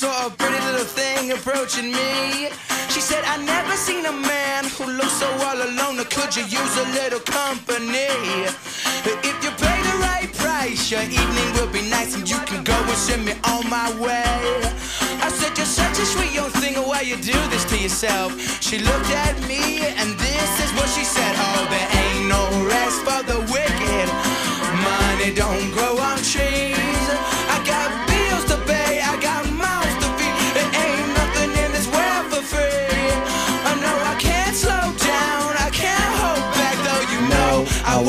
Saw a pretty little thing approaching me. She said, I never seen a man who looks so all alone. Could you use a little company? If you pay the right price, your evening will be nice and you can go and send me on my way. I said, You're such a sweet young thing, why you do this to yourself? She looked at me and this is what she said. Oh, there ain't no rest for the wicked. Money don't grow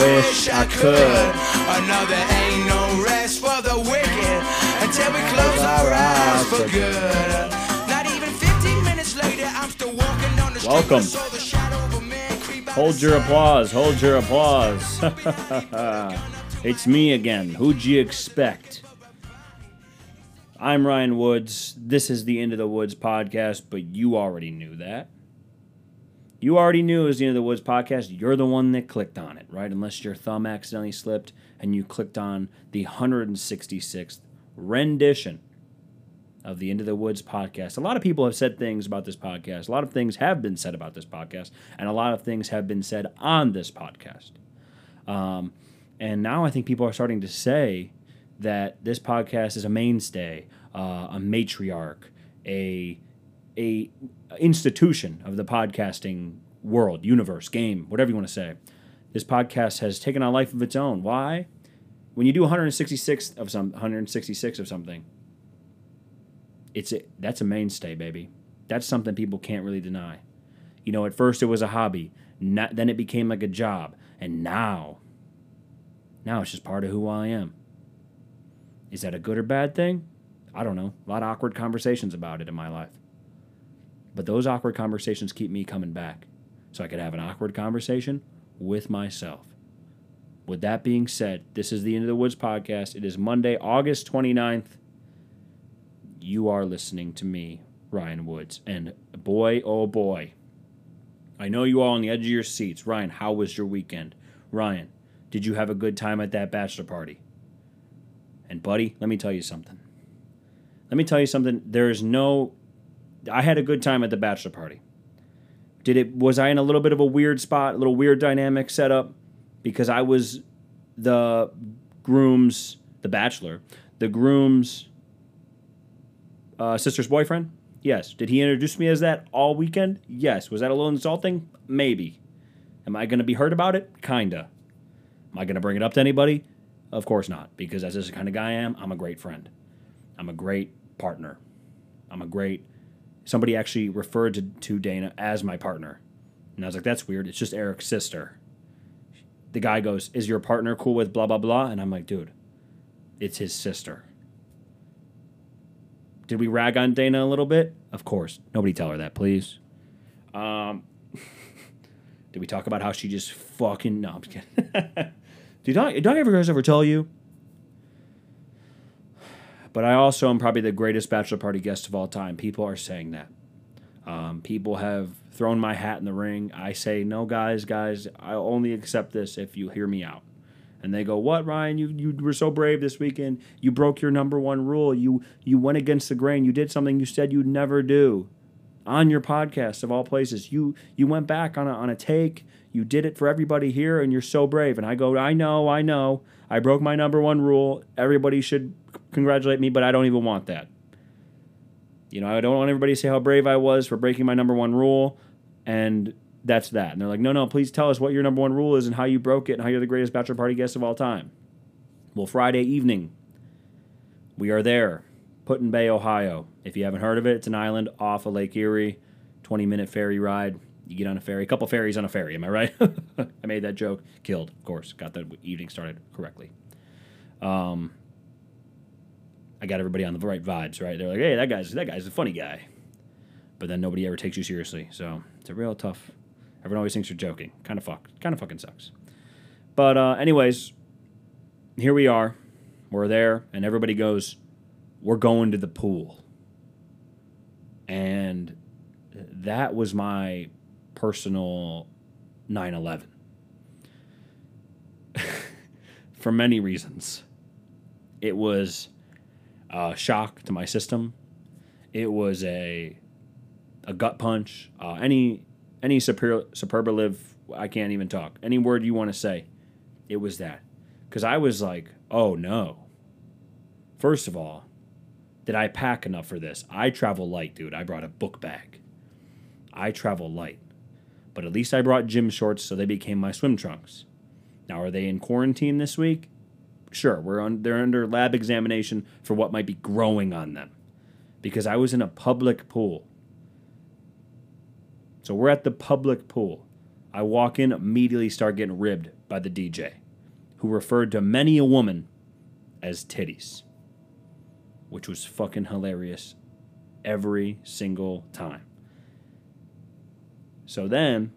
wish I could. I know there ain't no rest for the wicked until we close our eyes for good. Not even 15 minutes later, I'm still walking on the street. Welcome. I saw the shadow of a man creep out Hold your applause. Hold your applause. it's me again. Who'd you expect? I'm Ryan Woods. This is the End of the Woods podcast, but you already knew that. You already knew it was the End of the Woods podcast. You're the one that clicked on it, right? Unless your thumb accidentally slipped and you clicked on the 166th rendition of the End of the Woods podcast. A lot of people have said things about this podcast. A lot of things have been said about this podcast, and a lot of things have been said on this podcast. Um, and now I think people are starting to say that this podcast is a mainstay, uh, a matriarch, a a institution of the podcasting world, universe, game, whatever you want to say. This podcast has taken on life of its own. Why? When you do 166 of some 166 of something, it's a, that's a mainstay, baby. That's something people can't really deny. You know, at first it was a hobby, not, then it became like a job, and now, now it's just part of who I am. Is that a good or bad thing? I don't know. A lot of awkward conversations about it in my life. But those awkward conversations keep me coming back, so I could have an awkward conversation with myself. With that being said, this is the End of the Woods podcast. It is Monday, August 29th you are listening to me, Ryan Woods. And boy, oh boy, I know you all on the edge of your seats. Ryan, how was your weekend? Ryan, did you have a good time at that bachelor party? And buddy, let me tell you something. Let me tell you something. There is no. I had a good time at the bachelor party. Did it? Was I in a little bit of a weird spot, a little weird dynamic setup, because I was the groom's, the bachelor, the groom's uh, sister's boyfriend? Yes. Did he introduce me as that all weekend? Yes. Was that a little insulting? Maybe. Am I going to be hurt about it? Kinda. Am I going to bring it up to anybody? Of course not, because that's just the kind of guy I am. I'm a great friend. I'm a great partner. I'm a great. Somebody actually referred to, to Dana as my partner. And I was like, that's weird. It's just Eric's sister. The guy goes, Is your partner cool with blah, blah, blah? And I'm like, Dude, it's his sister. Did we rag on Dana a little bit? Of course. Nobody tell her that, please. Um, did we talk about how she just fucking no? I'm kidding. I did I ever guys ever tell you? But I also am probably the greatest bachelor party guest of all time. People are saying that. Um, people have thrown my hat in the ring. I say no, guys, guys. I only accept this if you hear me out. And they go, "What, Ryan? You you were so brave this weekend. You broke your number one rule. You you went against the grain. You did something you said you'd never do, on your podcast of all places. You you went back on a on a take. You did it for everybody here, and you're so brave." And I go, "I know, I know. I broke my number one rule. Everybody should congratulate me, but I don't even want that. You know, I don't want everybody to say how brave I was for breaking my number one rule, and." That's that. And they're like, no, no, please tell us what your number one rule is and how you broke it and how you're the greatest bachelor party guest of all time. Well, Friday evening, we are there, Put-in-Bay, Ohio. If you haven't heard of it, it's an island off of Lake Erie, 20 minute ferry ride. You get on a ferry, a couple ferries on a ferry, am I right? I made that joke. Killed, of course. Got the evening started correctly. Um, I got everybody on the right vibes, right? They're like, hey, that guy's that guy's a funny guy. But then nobody ever takes you seriously. So it's a real tough. Everyone always thinks you're joking. Kind of fuck. Kind of fucking sucks. But uh, anyways, here we are. We're there, and everybody goes, "We're going to the pool." And that was my personal 9/11 for many reasons. It was a shock to my system. It was a a gut punch. Uh, any any super, superlative I can't even talk. Any word you want to say, it was that. Because I was like, oh no. First of all, did I pack enough for this? I travel light, dude. I brought a book bag. I travel light. But at least I brought gym shorts, so they became my swim trunks. Now, are they in quarantine this week? Sure, we're on, they're under lab examination for what might be growing on them. Because I was in a public pool. So we're at the public pool. I walk in, immediately start getting ribbed by the DJ, who referred to many a woman as titties, which was fucking hilarious every single time. So then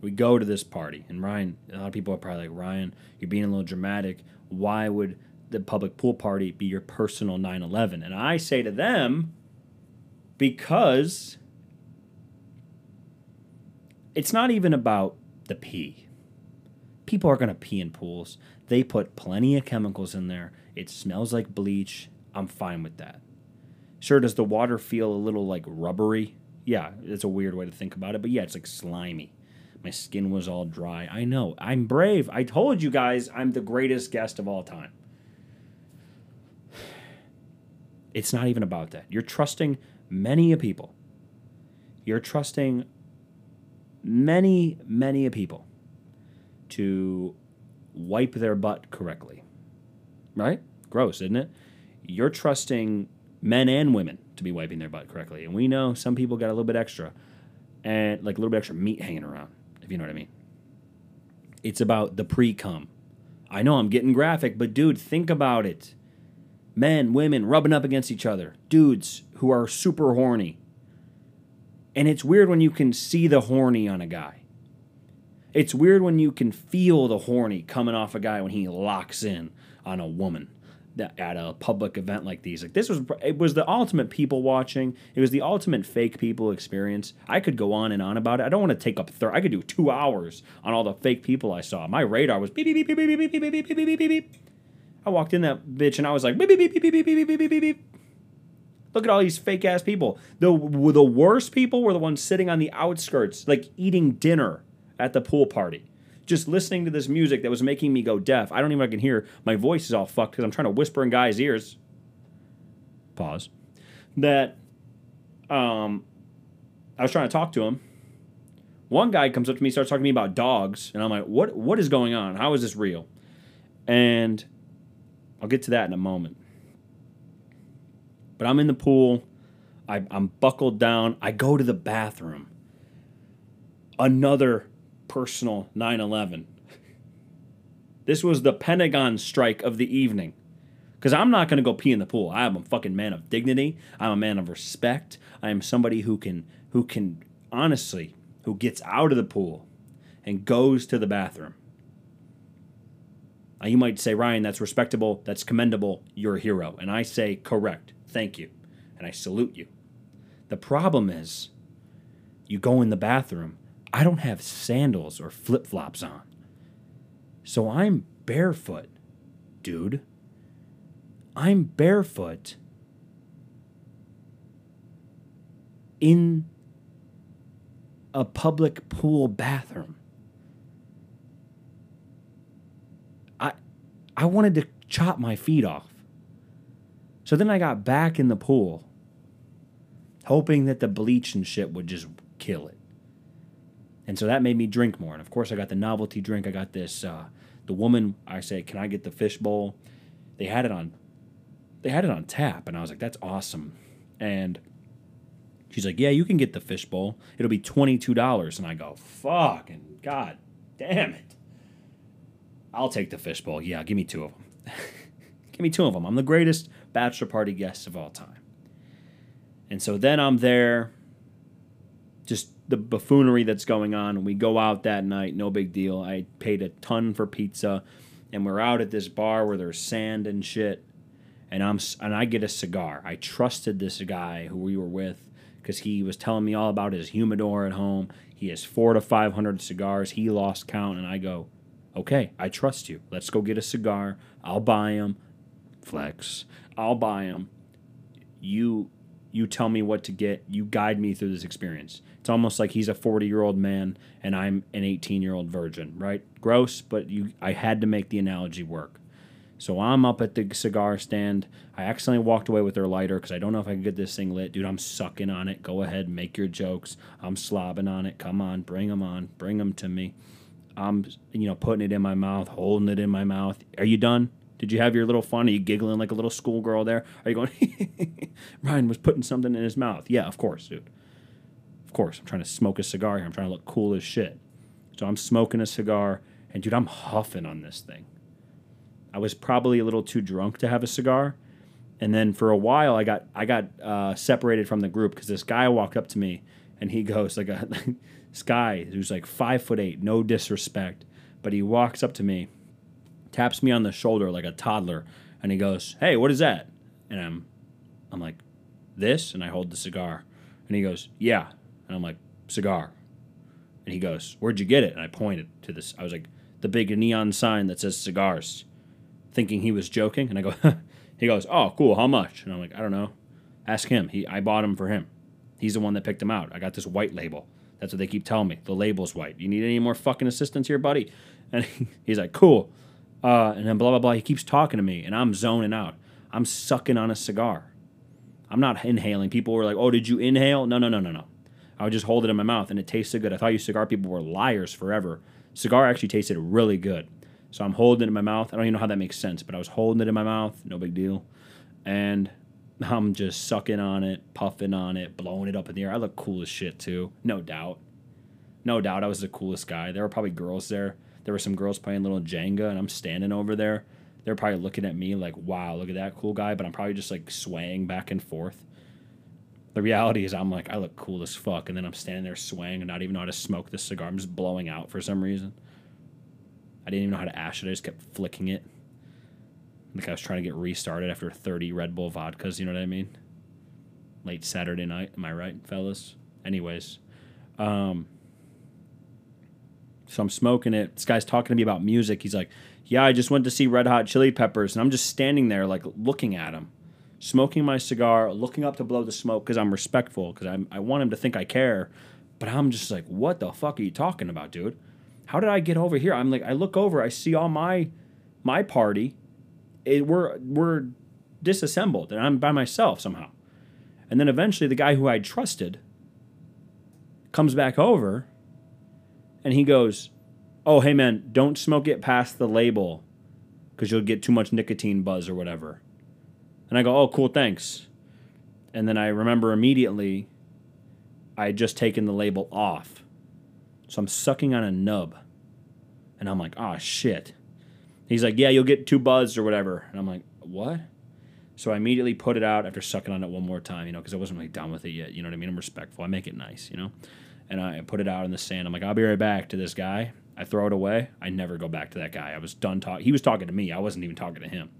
we go to this party, and Ryan, a lot of people are probably like, Ryan, you're being a little dramatic. Why would the public pool party be your personal 9 11? And I say to them, because it's not even about the pee. People are going to pee in pools. They put plenty of chemicals in there. It smells like bleach. I'm fine with that. Sure, does the water feel a little like rubbery? Yeah, it's a weird way to think about it, but yeah, it's like slimy. My skin was all dry. I know. I'm brave. I told you guys I'm the greatest guest of all time. It's not even about that. You're trusting many people. You're trusting many, many people to wipe their butt correctly. Right? Gross, isn't it? You're trusting men and women to be wiping their butt correctly. And we know some people got a little bit extra and like a little bit extra meat hanging around, if you know what I mean. It's about the pre cum. I know I'm getting graphic, but dude, think about it. Men, women rubbing up against each other, dudes who are super horny, and it's weird when you can see the horny on a guy. It's weird when you can feel the horny coming off a guy when he locks in on a woman at a public event like these. Like this was it was the ultimate people watching. It was the ultimate fake people experience. I could go on and on about it. I don't want to take up thir- I could do 2 hours on all the fake people I saw. My radar was beep beep beep beep beep beep beep beep beep beep beep beep. I walked in that bitch and I was like beep beep beep beep beep beep beep beep beep beep. Look at all these fake ass people. The the worst people were the ones sitting on the outskirts, like eating dinner at the pool party, just listening to this music that was making me go deaf. I don't even I can hear. My voice is all fucked because I'm trying to whisper in guys' ears. Pause. That um, I was trying to talk to him. One guy comes up to me, starts talking to me about dogs, and I'm like, "What? What is going on? How is this real?" And I'll get to that in a moment. But I'm in the pool. I, I'm buckled down. I go to the bathroom. Another personal 9 11. This was the Pentagon strike of the evening. Because I'm not going to go pee in the pool. I am a fucking man of dignity. I'm a man of respect. I am somebody who can, who can honestly, who gets out of the pool and goes to the bathroom. Now, you might say, Ryan, that's respectable, that's commendable, you're a hero. And I say, correct. Thank you. And I salute you. The problem is, you go in the bathroom, I don't have sandals or flip flops on. So I'm barefoot, dude. I'm barefoot in a public pool bathroom. I I wanted to chop my feet off. So then I got back in the pool, hoping that the bleach and shit would just kill it. And so that made me drink more. And of course, I got the novelty drink. I got this. Uh, the woman, I say, "Can I get the fish bowl?" They had it on. They had it on tap, and I was like, "That's awesome." And she's like, "Yeah, you can get the fish bowl. It'll be twenty two dollars." And I go, "Fucking god, damn it! I'll take the fish bowl. Yeah, give me two of them. give me two of them. I'm the greatest bachelor party guest of all time. And so then I'm there, just the buffoonery that's going on. We go out that night, no big deal. I paid a ton for pizza, and we're out at this bar where there's sand and shit. And I'm and I get a cigar. I trusted this guy who we were with because he was telling me all about his humidor at home. He has four to five hundred cigars. He lost count, and I go, "Okay, I trust you. Let's go get a cigar. I'll buy him. Flex. I'll buy him. you you tell me what to get. You guide me through this experience. It's almost like he's a 40 year old man and I'm an 18 year old virgin, right? Gross, but you I had to make the analogy work. So I'm up at the cigar stand. I accidentally walked away with their lighter because I don't know if I can get this thing lit. Dude, I'm sucking on it. Go ahead, make your jokes. I'm slobbing on it. Come on, bring them on. Bring them to me. I'm, you know, putting it in my mouth, holding it in my mouth. Are you done? Did you have your little fun? Are you giggling like a little schoolgirl there? Are you going, Ryan was putting something in his mouth? Yeah, of course, dude. Of course. I'm trying to smoke a cigar here. I'm trying to look cool as shit. So I'm smoking a cigar, and dude, I'm huffing on this thing. I was probably a little too drunk to have a cigar, and then for a while I got I got uh, separated from the group because this guy walked up to me and he goes like a this guy who's like five foot eight, no disrespect, but he walks up to me, taps me on the shoulder like a toddler, and he goes, "Hey, what is that?" And I'm I'm like, "This," and I hold the cigar, and he goes, "Yeah," and I'm like, "Cigar," and he goes, "Where'd you get it?" And I pointed to this. I was like, "The big neon sign that says cigars." thinking he was joking, and I go, he goes, "Oh, cool. How much?" And I'm like, "I don't know. Ask him. He I bought him for him. He's the one that picked him out. I got this white label. That's what they keep telling me. The label's white. You need any more fucking assistance here, buddy?" And he's like, "Cool." Uh, and then blah blah blah. He keeps talking to me, and I'm zoning out. I'm sucking on a cigar. I'm not inhaling. People were like, "Oh, did you inhale?" No, no, no, no, no. I would just hold it in my mouth, and it tasted good. I thought you cigar people were liars forever. Cigar actually tasted really good. So I'm holding it in my mouth. I don't even know how that makes sense, but I was holding it in my mouth, no big deal. And I'm just sucking on it, puffing on it, blowing it up in the air. I look cool as shit too, no doubt. No doubt I was the coolest guy. There were probably girls there. There were some girls playing little Jenga, and I'm standing over there. They're probably looking at me like, wow, look at that cool guy. But I'm probably just like swaying back and forth. The reality is, I'm like, I look cool as fuck. And then I'm standing there swaying and not even know how to smoke this cigar. I'm just blowing out for some reason. I didn't even know how to ash it. I just kept flicking it. Like I was trying to get restarted after 30 Red Bull vodkas, you know what I mean? Late Saturday night, am I right, fellas? Anyways, um, so I'm smoking it. This guy's talking to me about music. He's like, "Yeah, I just went to see Red Hot Chili Peppers," and I'm just standing there, like looking at him, smoking my cigar, looking up to blow the smoke because I'm respectful because I want him to think I care, but I'm just like, "What the fuck are you talking about, dude?" how did I get over here? I'm like, I look over, I see all my my party, it, we're we're disassembled, and I'm by myself somehow. And then eventually, the guy who I trusted comes back over, and he goes, "Oh, hey man, don't smoke it past the label, because you'll get too much nicotine buzz or whatever." And I go, "Oh, cool, thanks." And then I remember immediately, I had just taken the label off so I'm sucking on a nub. And I'm like, oh shit. He's like, yeah, you'll get too buzzed or whatever. And I'm like, what? So I immediately put it out after sucking on it one more time, you know, because I wasn't really done with it yet. You know what I mean? I'm respectful. I make it nice, you know? And I put it out in the sand. I'm like, I'll be right back to this guy. I throw it away. I never go back to that guy. I was done talking. He was talking to me. I wasn't even talking to him.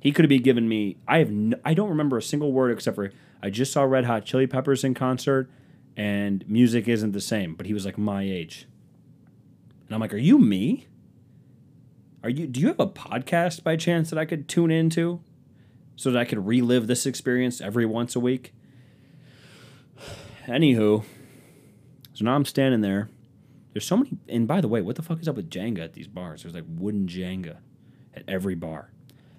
He could have been giving me. I have. No, I don't remember a single word except for I just saw Red Hot Chili Peppers in concert and music isn't the same. But he was like my age, and I'm like, "Are you me? Are you? Do you have a podcast by chance that I could tune into, so that I could relive this experience every once a week?" Anywho, so now I'm standing there. There's so many, and by the way, what the fuck is up with Jenga at these bars? There's like wooden Jenga at every bar.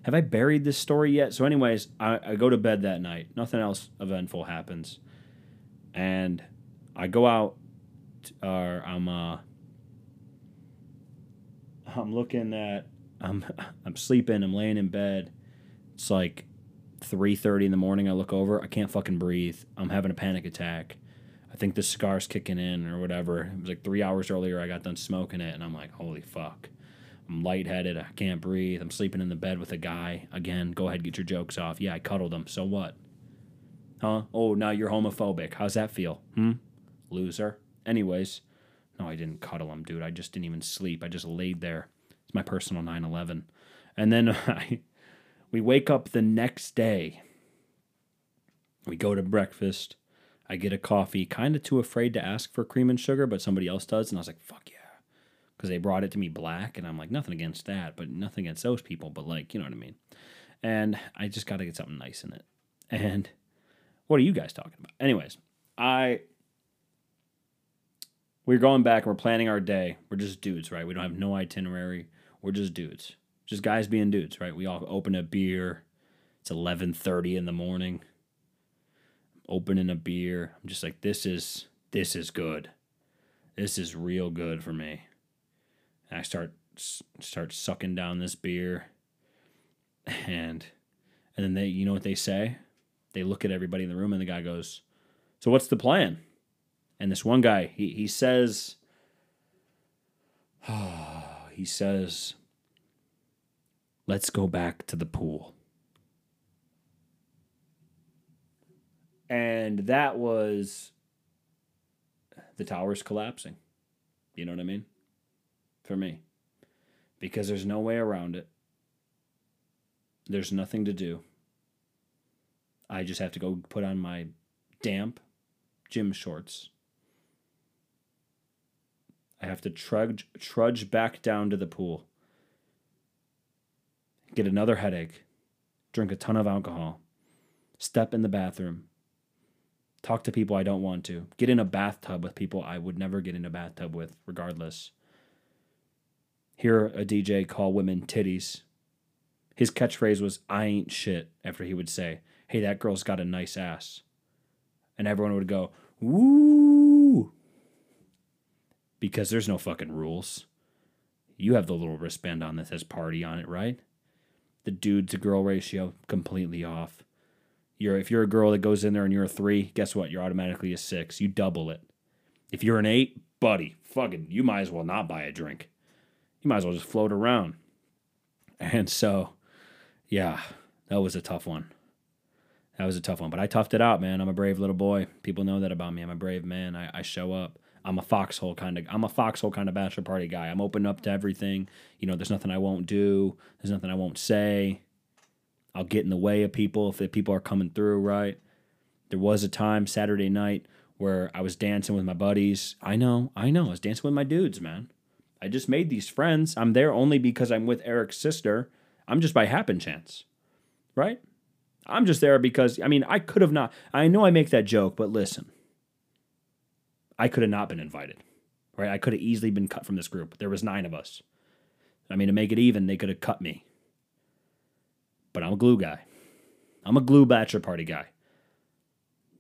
Have I buried this story yet? So, anyways, I, I go to bed that night. Nothing else eventful happens and I go out, or I'm uh, I'm looking at I'm I'm sleeping. I'm laying in bed. It's like three thirty in the morning. I look over. I can't fucking breathe. I'm having a panic attack. Think the scar's kicking in or whatever. It was like three hours earlier. I got done smoking it, and I'm like, holy fuck. I'm lightheaded. I can't breathe. I'm sleeping in the bed with a guy. Again, go ahead, get your jokes off. Yeah, I cuddled him. So what? Huh? Oh, now you're homophobic. How's that feel? Hmm? Loser. Anyways, no, I didn't cuddle him, dude. I just didn't even sleep. I just laid there. It's my personal 9 11. And then I, we wake up the next day. We go to breakfast. I get a coffee, kind of too afraid to ask for cream and sugar, but somebody else does. And I was like, fuck yeah. Because they brought it to me black. And I'm like, nothing against that, but nothing against those people. But like, you know what I mean? And I just got to get something nice in it And what are you guys talking about? Anyways, I we're going back we're planning our day. We're just dudes, right? We don't have no itinerary. We're just dudes. Just guys being dudes, right? We all open a beer. It's 11:30 in the morning. Opening a beer. I'm just like this is this is good. This is real good for me. And I start start sucking down this beer. And and then they you know what they say? They look at everybody in the room and the guy goes, "So what's the plan?" And this one guy, he he says he says, "Let's go back to the pool." And that was the towers collapsing. You know what I mean? For me. Because there's no way around it. There's nothing to do. I just have to go put on my damp gym shorts. I have to trudge trudge back down to the pool. Get another headache. Drink a ton of alcohol. Step in the bathroom talk to people I don't want to, get in a bathtub with people I would never get in a bathtub with, regardless. Hear a DJ call women titties. His catchphrase was, I ain't shit, after he would say, Hey, that girl's got a nice ass. And everyone would go, Woo! Because there's no fucking rules. You have the little wristband on that says party on it, right? The dude to girl ratio, completely off. You're if you're a girl that goes in there and you're a three, guess what? You're automatically a six. You double it. If you're an eight, buddy, fucking, you might as well not buy a drink. You might as well just float around. And so, yeah, that was a tough one. That was a tough one, but I toughed it out, man. I'm a brave little boy. People know that about me. I'm a brave man. I, I show up. I'm a foxhole kind of. I'm a foxhole kind of bachelor party guy. I'm open up to everything. You know, there's nothing I won't do. There's nothing I won't say. I'll get in the way of people if the people are coming through, right? There was a time Saturday night where I was dancing with my buddies. I know, I know. I was dancing with my dudes, man. I just made these friends. I'm there only because I'm with Eric's sister. I'm just by happen chance, right? I'm just there because, I mean, I could have not. I know I make that joke, but listen, I could have not been invited, right? I could have easily been cut from this group. There was nine of us. I mean, to make it even, they could have cut me but I'm a glue guy. I'm a glue bachelor party guy.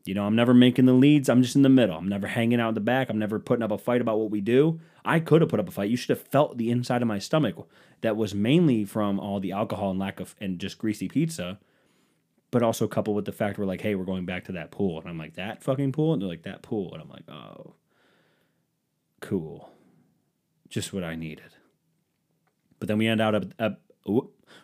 You know, I'm never making the leads. I'm just in the middle. I'm never hanging out in the back. I'm never putting up a fight about what we do. I could have put up a fight. You should have felt the inside of my stomach that was mainly from all the alcohol and lack of, and just greasy pizza, but also coupled with the fact we're like, hey, we're going back to that pool. And I'm like, that fucking pool? And they're like, that pool. And I'm like, oh, cool. Just what I needed. But then we end out up, up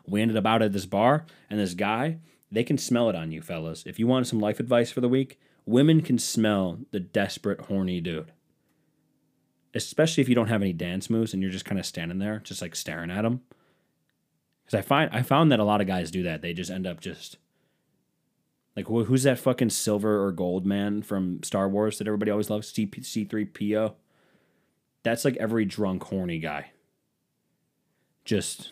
we ended up out at this bar, and this guy, they can smell it on you, fellas. If you want some life advice for the week, women can smell the desperate, horny dude. Especially if you don't have any dance moves and you're just kind of standing there, just like staring at them. Because I find I found that a lot of guys do that. They just end up just like who's that fucking silver or gold man from Star Wars that everybody always loves? C C three PO. That's like every drunk horny guy. Just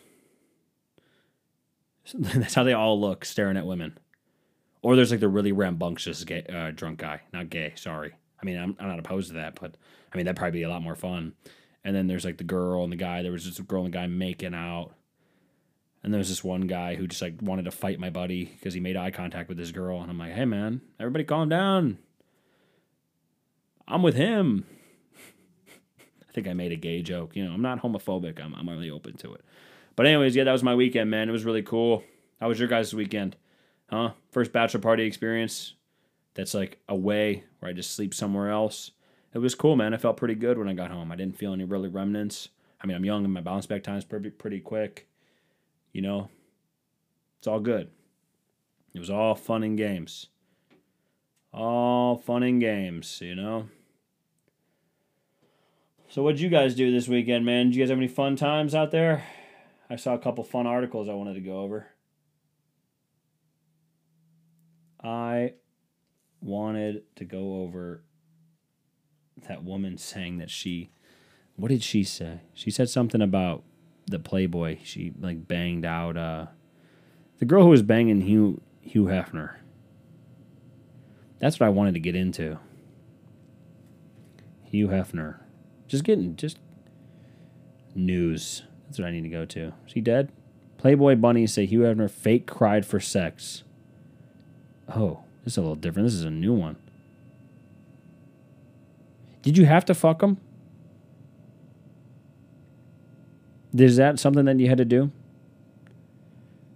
That's how they all look staring at women. Or there's like the really rambunctious gay, uh, drunk guy, not gay. Sorry. I mean, I'm, I'm not opposed to that, but I mean that'd probably be a lot more fun. And then there's like the girl and the guy. There was just a girl and the guy making out. And there was this one guy who just like wanted to fight my buddy because he made eye contact with this girl. And I'm like, hey man, everybody calm down. I'm with him. I think I made a gay joke. You know, I'm not homophobic. I'm, I'm really open to it. But anyways, yeah, that was my weekend, man. It was really cool. How was your guys' weekend? Huh? First bachelor party experience. That's like away where I just sleep somewhere else. It was cool, man. I felt pretty good when I got home. I didn't feel any really remnants. I mean, I'm young and my bounce back time's pretty pretty quick. You know, it's all good. It was all fun and games. All fun and games, you know. So what'd you guys do this weekend, man? Did you guys have any fun times out there? I saw a couple fun articles I wanted to go over. I wanted to go over that woman saying that she what did she say? She said something about the Playboy. She like banged out uh the girl who was banging Hugh Hugh Hefner. That's what I wanted to get into. Hugh Hefner. Just getting just news. That's what I need to go to. Is he dead? Playboy bunnies say Hugh Hefner fake cried for sex. Oh, this is a little different. This is a new one. Did you have to fuck him? Is that something that you had to do?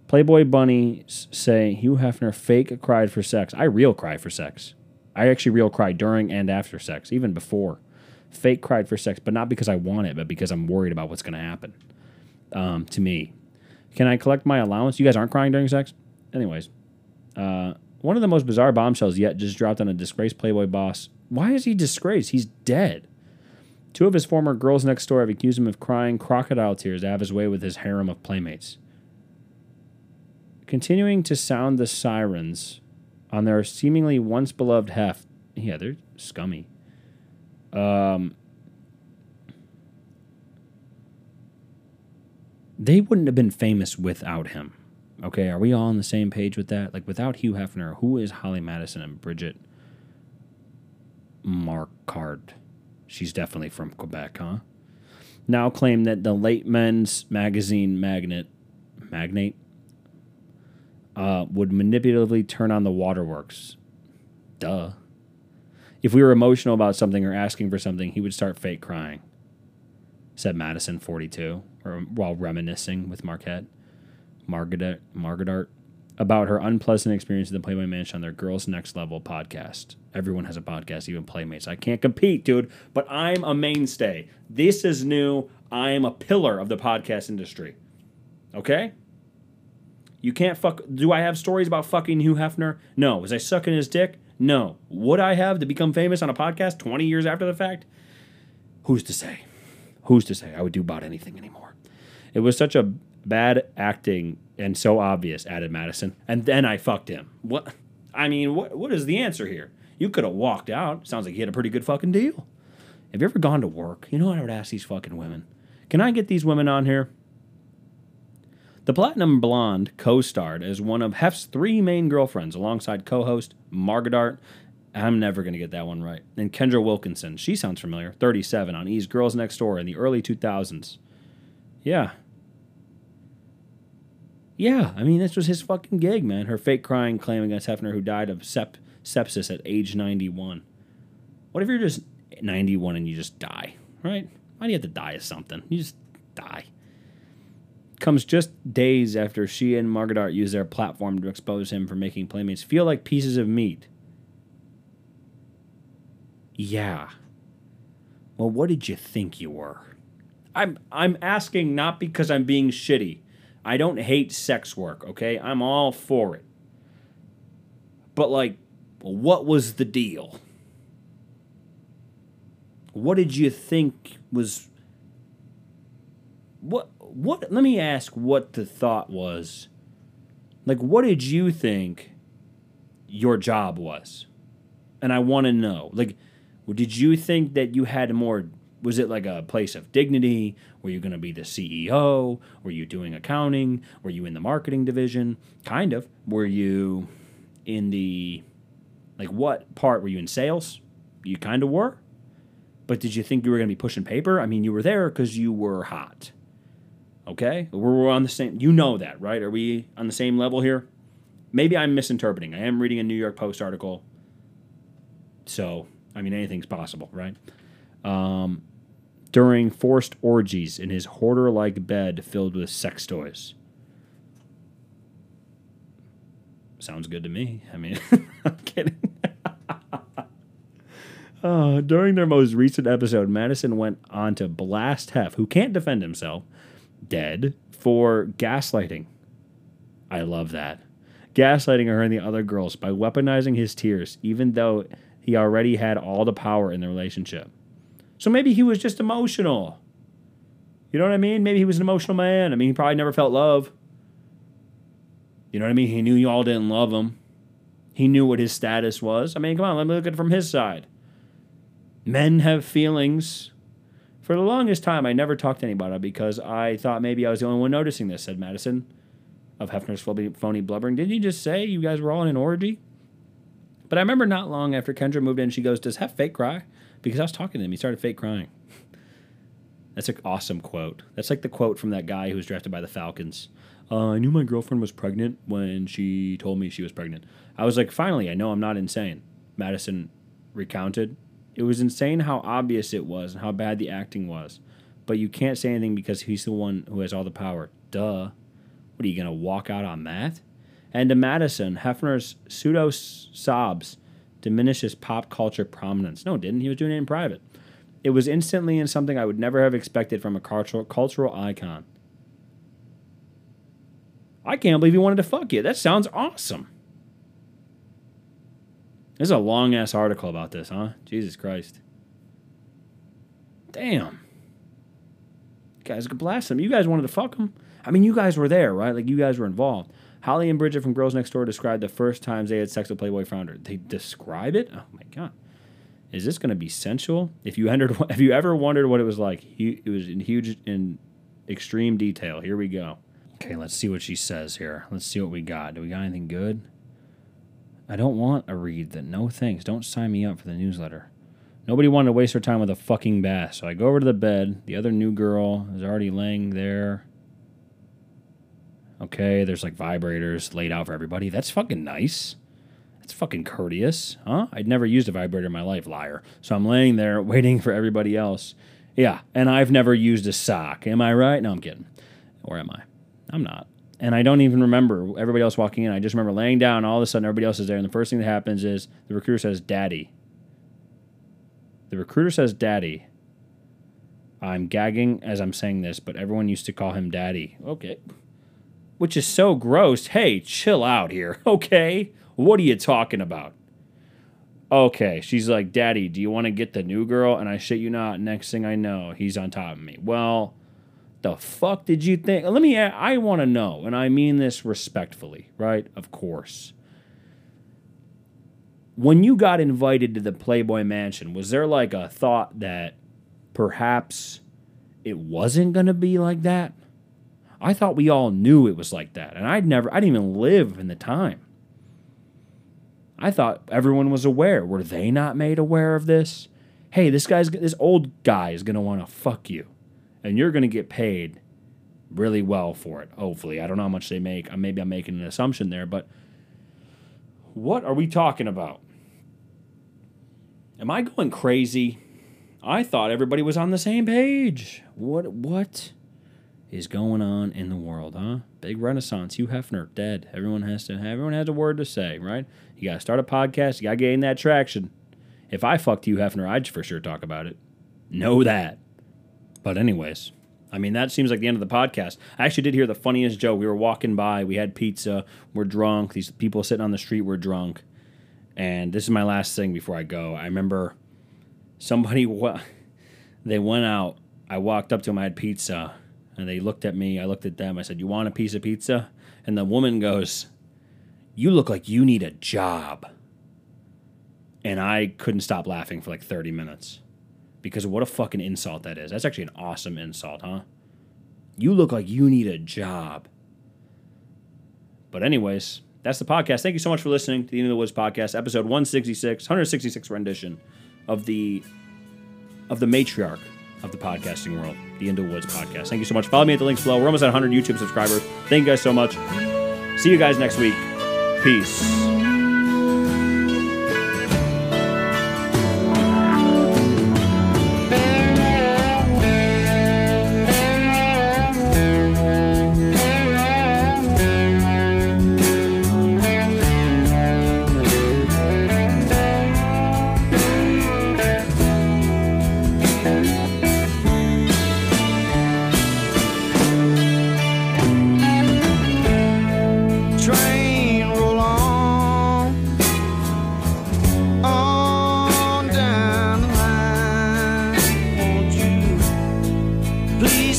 Playboy Bunny say Hugh Hefner fake cried for sex. I real cry for sex. I actually real cry during and after sex, even before. Fake cried for sex, but not because I want it, but because I'm worried about what's going to happen um, to me. Can I collect my allowance? You guys aren't crying during sex? Anyways, uh, one of the most bizarre bombshells yet just dropped on a disgraced Playboy boss. Why is he disgraced? He's dead. Two of his former girls next door have accused him of crying crocodile tears to have his way with his harem of playmates. Continuing to sound the sirens on their seemingly once beloved Hef. Yeah, they're scummy. Um, they wouldn't have been famous without him. Okay, are we all on the same page with that? Like, without Hugh Hefner, who is Holly Madison and Bridget Marquardt? She's definitely from Quebec, huh? Now claim that the late men's magazine magnet, magnate, uh, would manipulatively turn on the waterworks. Duh. If we were emotional about something or asking for something, he would start fake crying, said Madison, 42, or while reminiscing with Marquette, Margaret, Margaret about her unpleasant experience in the Playboy Mansion on their Girls Next Level podcast. Everyone has a podcast, even Playmates. I can't compete, dude, but I'm a mainstay. This is new. I am a pillar of the podcast industry. Okay? You can't fuck. Do I have stories about fucking Hugh Hefner? No. Was I sucking his dick? No. Would I have to become famous on a podcast 20 years after the fact? Who's to say? Who's to say I would do about anything anymore? It was such a bad acting and so obvious, added Madison. And then I fucked him. What? I mean, what, what is the answer here? You could have walked out. Sounds like you had a pretty good fucking deal. Have you ever gone to work? You know what I would ask these fucking women? Can I get these women on here? The Platinum Blonde co starred as one of Hef's three main girlfriends alongside co host Margaret. I'm never going to get that one right. And Kendra Wilkinson. She sounds familiar. 37 on E's Girls Next Door in the early 2000s. Yeah. Yeah, I mean, this was his fucking gig, man. Her fake crying claim against Hefner, who died of sep- sepsis at age 91. What if you're just 91 and you just die, right? Why do you have to die of something? You just die comes just days after she and Margaret Art use their platform to expose him for making playmates feel like pieces of meat. Yeah. Well, what did you think you were? I'm I'm asking not because I'm being shitty. I don't hate sex work, okay? I'm all for it. But like what was the deal? What did you think was what what let me ask what the thought was. Like what did you think your job was? And I want to know. Like did you think that you had more was it like a place of dignity? Were you going to be the CEO? Were you doing accounting? Were you in the marketing division? Kind of. Were you in the like what part were you in sales? You kind of were. But did you think you were going to be pushing paper? I mean, you were there because you were hot. Okay? We're on the same. You know that, right? Are we on the same level here? Maybe I'm misinterpreting. I am reading a New York Post article. So, I mean, anything's possible, right? Um, during forced orgies in his hoarder like bed filled with sex toys. Sounds good to me. I mean, I'm kidding. uh, during their most recent episode, Madison went on to blast Hef, who can't defend himself, dead for gaslighting. I love that. Gaslighting her and the other girls by weaponizing his tears, even though he already had all the power in the relationship. So maybe he was just emotional. You know what I mean? Maybe he was an emotional man. I mean, he probably never felt love. You know what I mean? He knew y'all didn't love him. He knew what his status was. I mean, come on, let me look at it from his side. Men have feelings. For the longest time, I never talked to anybody because I thought maybe I was the only one noticing this, said Madison of Hefner's phony blubbering. Didn't you just say you guys were all in an orgy? But I remember not long after Kendra moved in, she goes, "Does Hef fake cry?" Because I was talking to him, he started fake crying. That's an awesome quote. That's like the quote from that guy who was drafted by the Falcons. Uh, I knew my girlfriend was pregnant when she told me she was pregnant. I was like, finally, I know I'm not insane. Madison recounted. It was insane how obvious it was and how bad the acting was. But you can't say anything because he's the one who has all the power. Duh. What are you going to walk out on that? And to Madison, Hefner's pseudo sobs diminished his pop culture prominence. No, it didn't. He was doing it in private. It was instantly in something I would never have expected from a cultural, cultural icon. I can't believe he wanted to fuck you. That sounds awesome. There's a long ass article about this, huh? Jesus Christ. Damn. Guys could blast him. You guys wanted to fuck him. I mean, you guys were there, right? Like, you guys were involved. Holly and Bridget from Girls Next Door described the first times they had sex with Playboy founder. They describe it? Oh my god. Is this going to be sensual? If you entered, have you ever wondered what it was like? It was in huge, in extreme detail. Here we go. Okay, let's see what she says here. Let's see what we got. Do we got anything good? I don't want a read that. No thanks. Don't sign me up for the newsletter. Nobody wanted to waste her time with a fucking bass. So I go over to the bed. The other new girl is already laying there. Okay, there's like vibrators laid out for everybody. That's fucking nice. That's fucking courteous, huh? I'd never used a vibrator in my life, liar. So I'm laying there waiting for everybody else. Yeah, and I've never used a sock. Am I right? No, I'm kidding. Or am I? I'm not. And I don't even remember everybody else walking in. I just remember laying down, all of a sudden everybody else is there, and the first thing that happens is the recruiter says, Daddy. The recruiter says, Daddy. I'm gagging as I'm saying this, but everyone used to call him Daddy. Okay which is so gross. Hey, chill out here, okay? What are you talking about? Okay, she's like, Daddy, do you want to get the new girl? And I shit you not, next thing I know, he's on top of me. Well, the fuck did you think? Let me, I want to know, and I mean this respectfully, right? Of course. When you got invited to the Playboy Mansion, was there like a thought that perhaps it wasn't going to be like that? I thought we all knew it was like that. And I'd never, I didn't even live in the time. I thought everyone was aware. Were they not made aware of this? Hey, this guy's, this old guy is going to want to fuck you. And you're going to get paid really well for it, hopefully. I don't know how much they make. Uh, maybe I'm making an assumption there, but what are we talking about? Am I going crazy? I thought everybody was on the same page. What? What? Is going on in the world, huh? Big renaissance. Hugh Hefner dead. Everyone has to. Everyone has a word to say, right? You got to start a podcast. You got to gain that traction. If I fucked Hugh Hefner, I'd for sure talk about it. Know that. But anyways, I mean that seems like the end of the podcast. I actually did hear the funniest joke. We were walking by. We had pizza. We're drunk. These people sitting on the street were drunk. And this is my last thing before I go. I remember somebody. They went out. I walked up to him. I had pizza and they looked at me. I looked at them. I said, You want a piece of pizza? And the woman goes, You look like you need a job. And I couldn't stop laughing for like 30 minutes because what a fucking insult that is. That's actually an awesome insult, huh? You look like you need a job. But, anyways, that's the podcast. Thank you so much for listening to the End of the Woods podcast, episode 166, 166 rendition of the of the matriarch of the podcasting world, the Into Woods podcast. Thank you so much. Follow me at the links below. We're almost at 100 YouTube subscribers. Thank you guys so much. See you guys next week. Peace.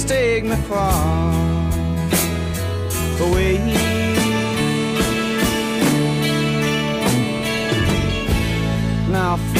I'm leaving my woman at